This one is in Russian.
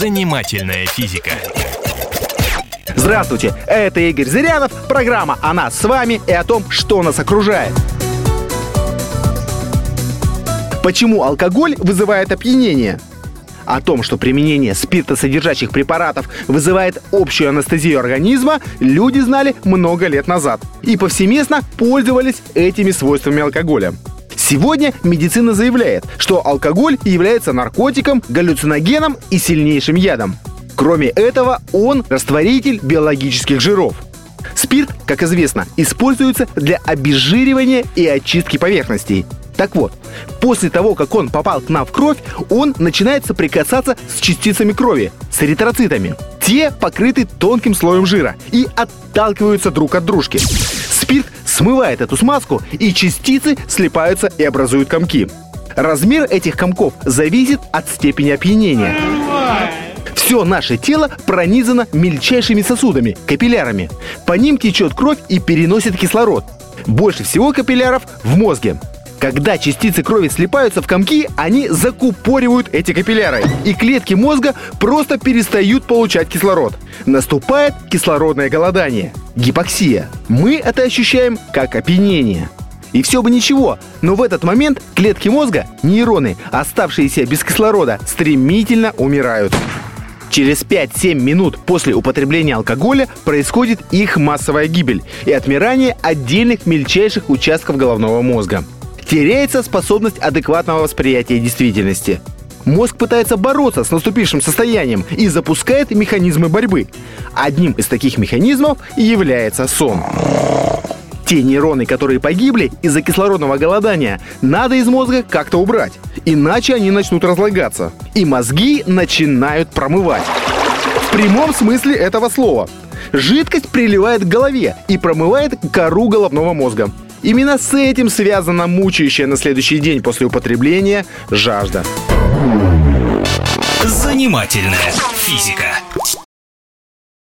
Занимательная физика. Здравствуйте, это Игорь Зырянов, программа о нас с вами и о том, что нас окружает. Почему алкоголь вызывает опьянение? О том, что применение спиртосодержащих препаратов вызывает общую анестезию организма, люди знали много лет назад и повсеместно пользовались этими свойствами алкоголя. Сегодня медицина заявляет, что алкоголь является наркотиком, галлюциногеном и сильнейшим ядом. Кроме этого, он растворитель биологических жиров. Спирт, как известно, используется для обезжиривания и очистки поверхностей. Так вот, после того, как он попал к нам в кровь, он начинает соприкасаться с частицами крови, с эритроцитами. Те покрыты тонким слоем жира и отталкиваются друг от дружки. Спирт смывает эту смазку, и частицы слипаются и образуют комки. Размер этих комков зависит от степени опьянения. Все наше тело пронизано мельчайшими сосудами, капиллярами. По ним течет кровь и переносит кислород. Больше всего капилляров в мозге. Когда частицы крови слипаются в комки, они закупоривают эти капилляры, и клетки мозга просто перестают получать кислород. Наступает кислородное голодание, гипоксия. Мы это ощущаем как опьянение. И все бы ничего, но в этот момент клетки мозга, нейроны, оставшиеся без кислорода, стремительно умирают. Через 5-7 минут после употребления алкоголя происходит их массовая гибель и отмирание отдельных мельчайших участков головного мозга теряется способность адекватного восприятия действительности. Мозг пытается бороться с наступившим состоянием и запускает механизмы борьбы. Одним из таких механизмов является сон. Те нейроны, которые погибли из-за кислородного голодания, надо из мозга как-то убрать, иначе они начнут разлагаться, и мозги начинают промывать. В прямом смысле этого слова. Жидкость приливает к голове и промывает кору головного мозга. Именно с этим связана мучающая на следующий день после употребления жажда. Занимательная физика.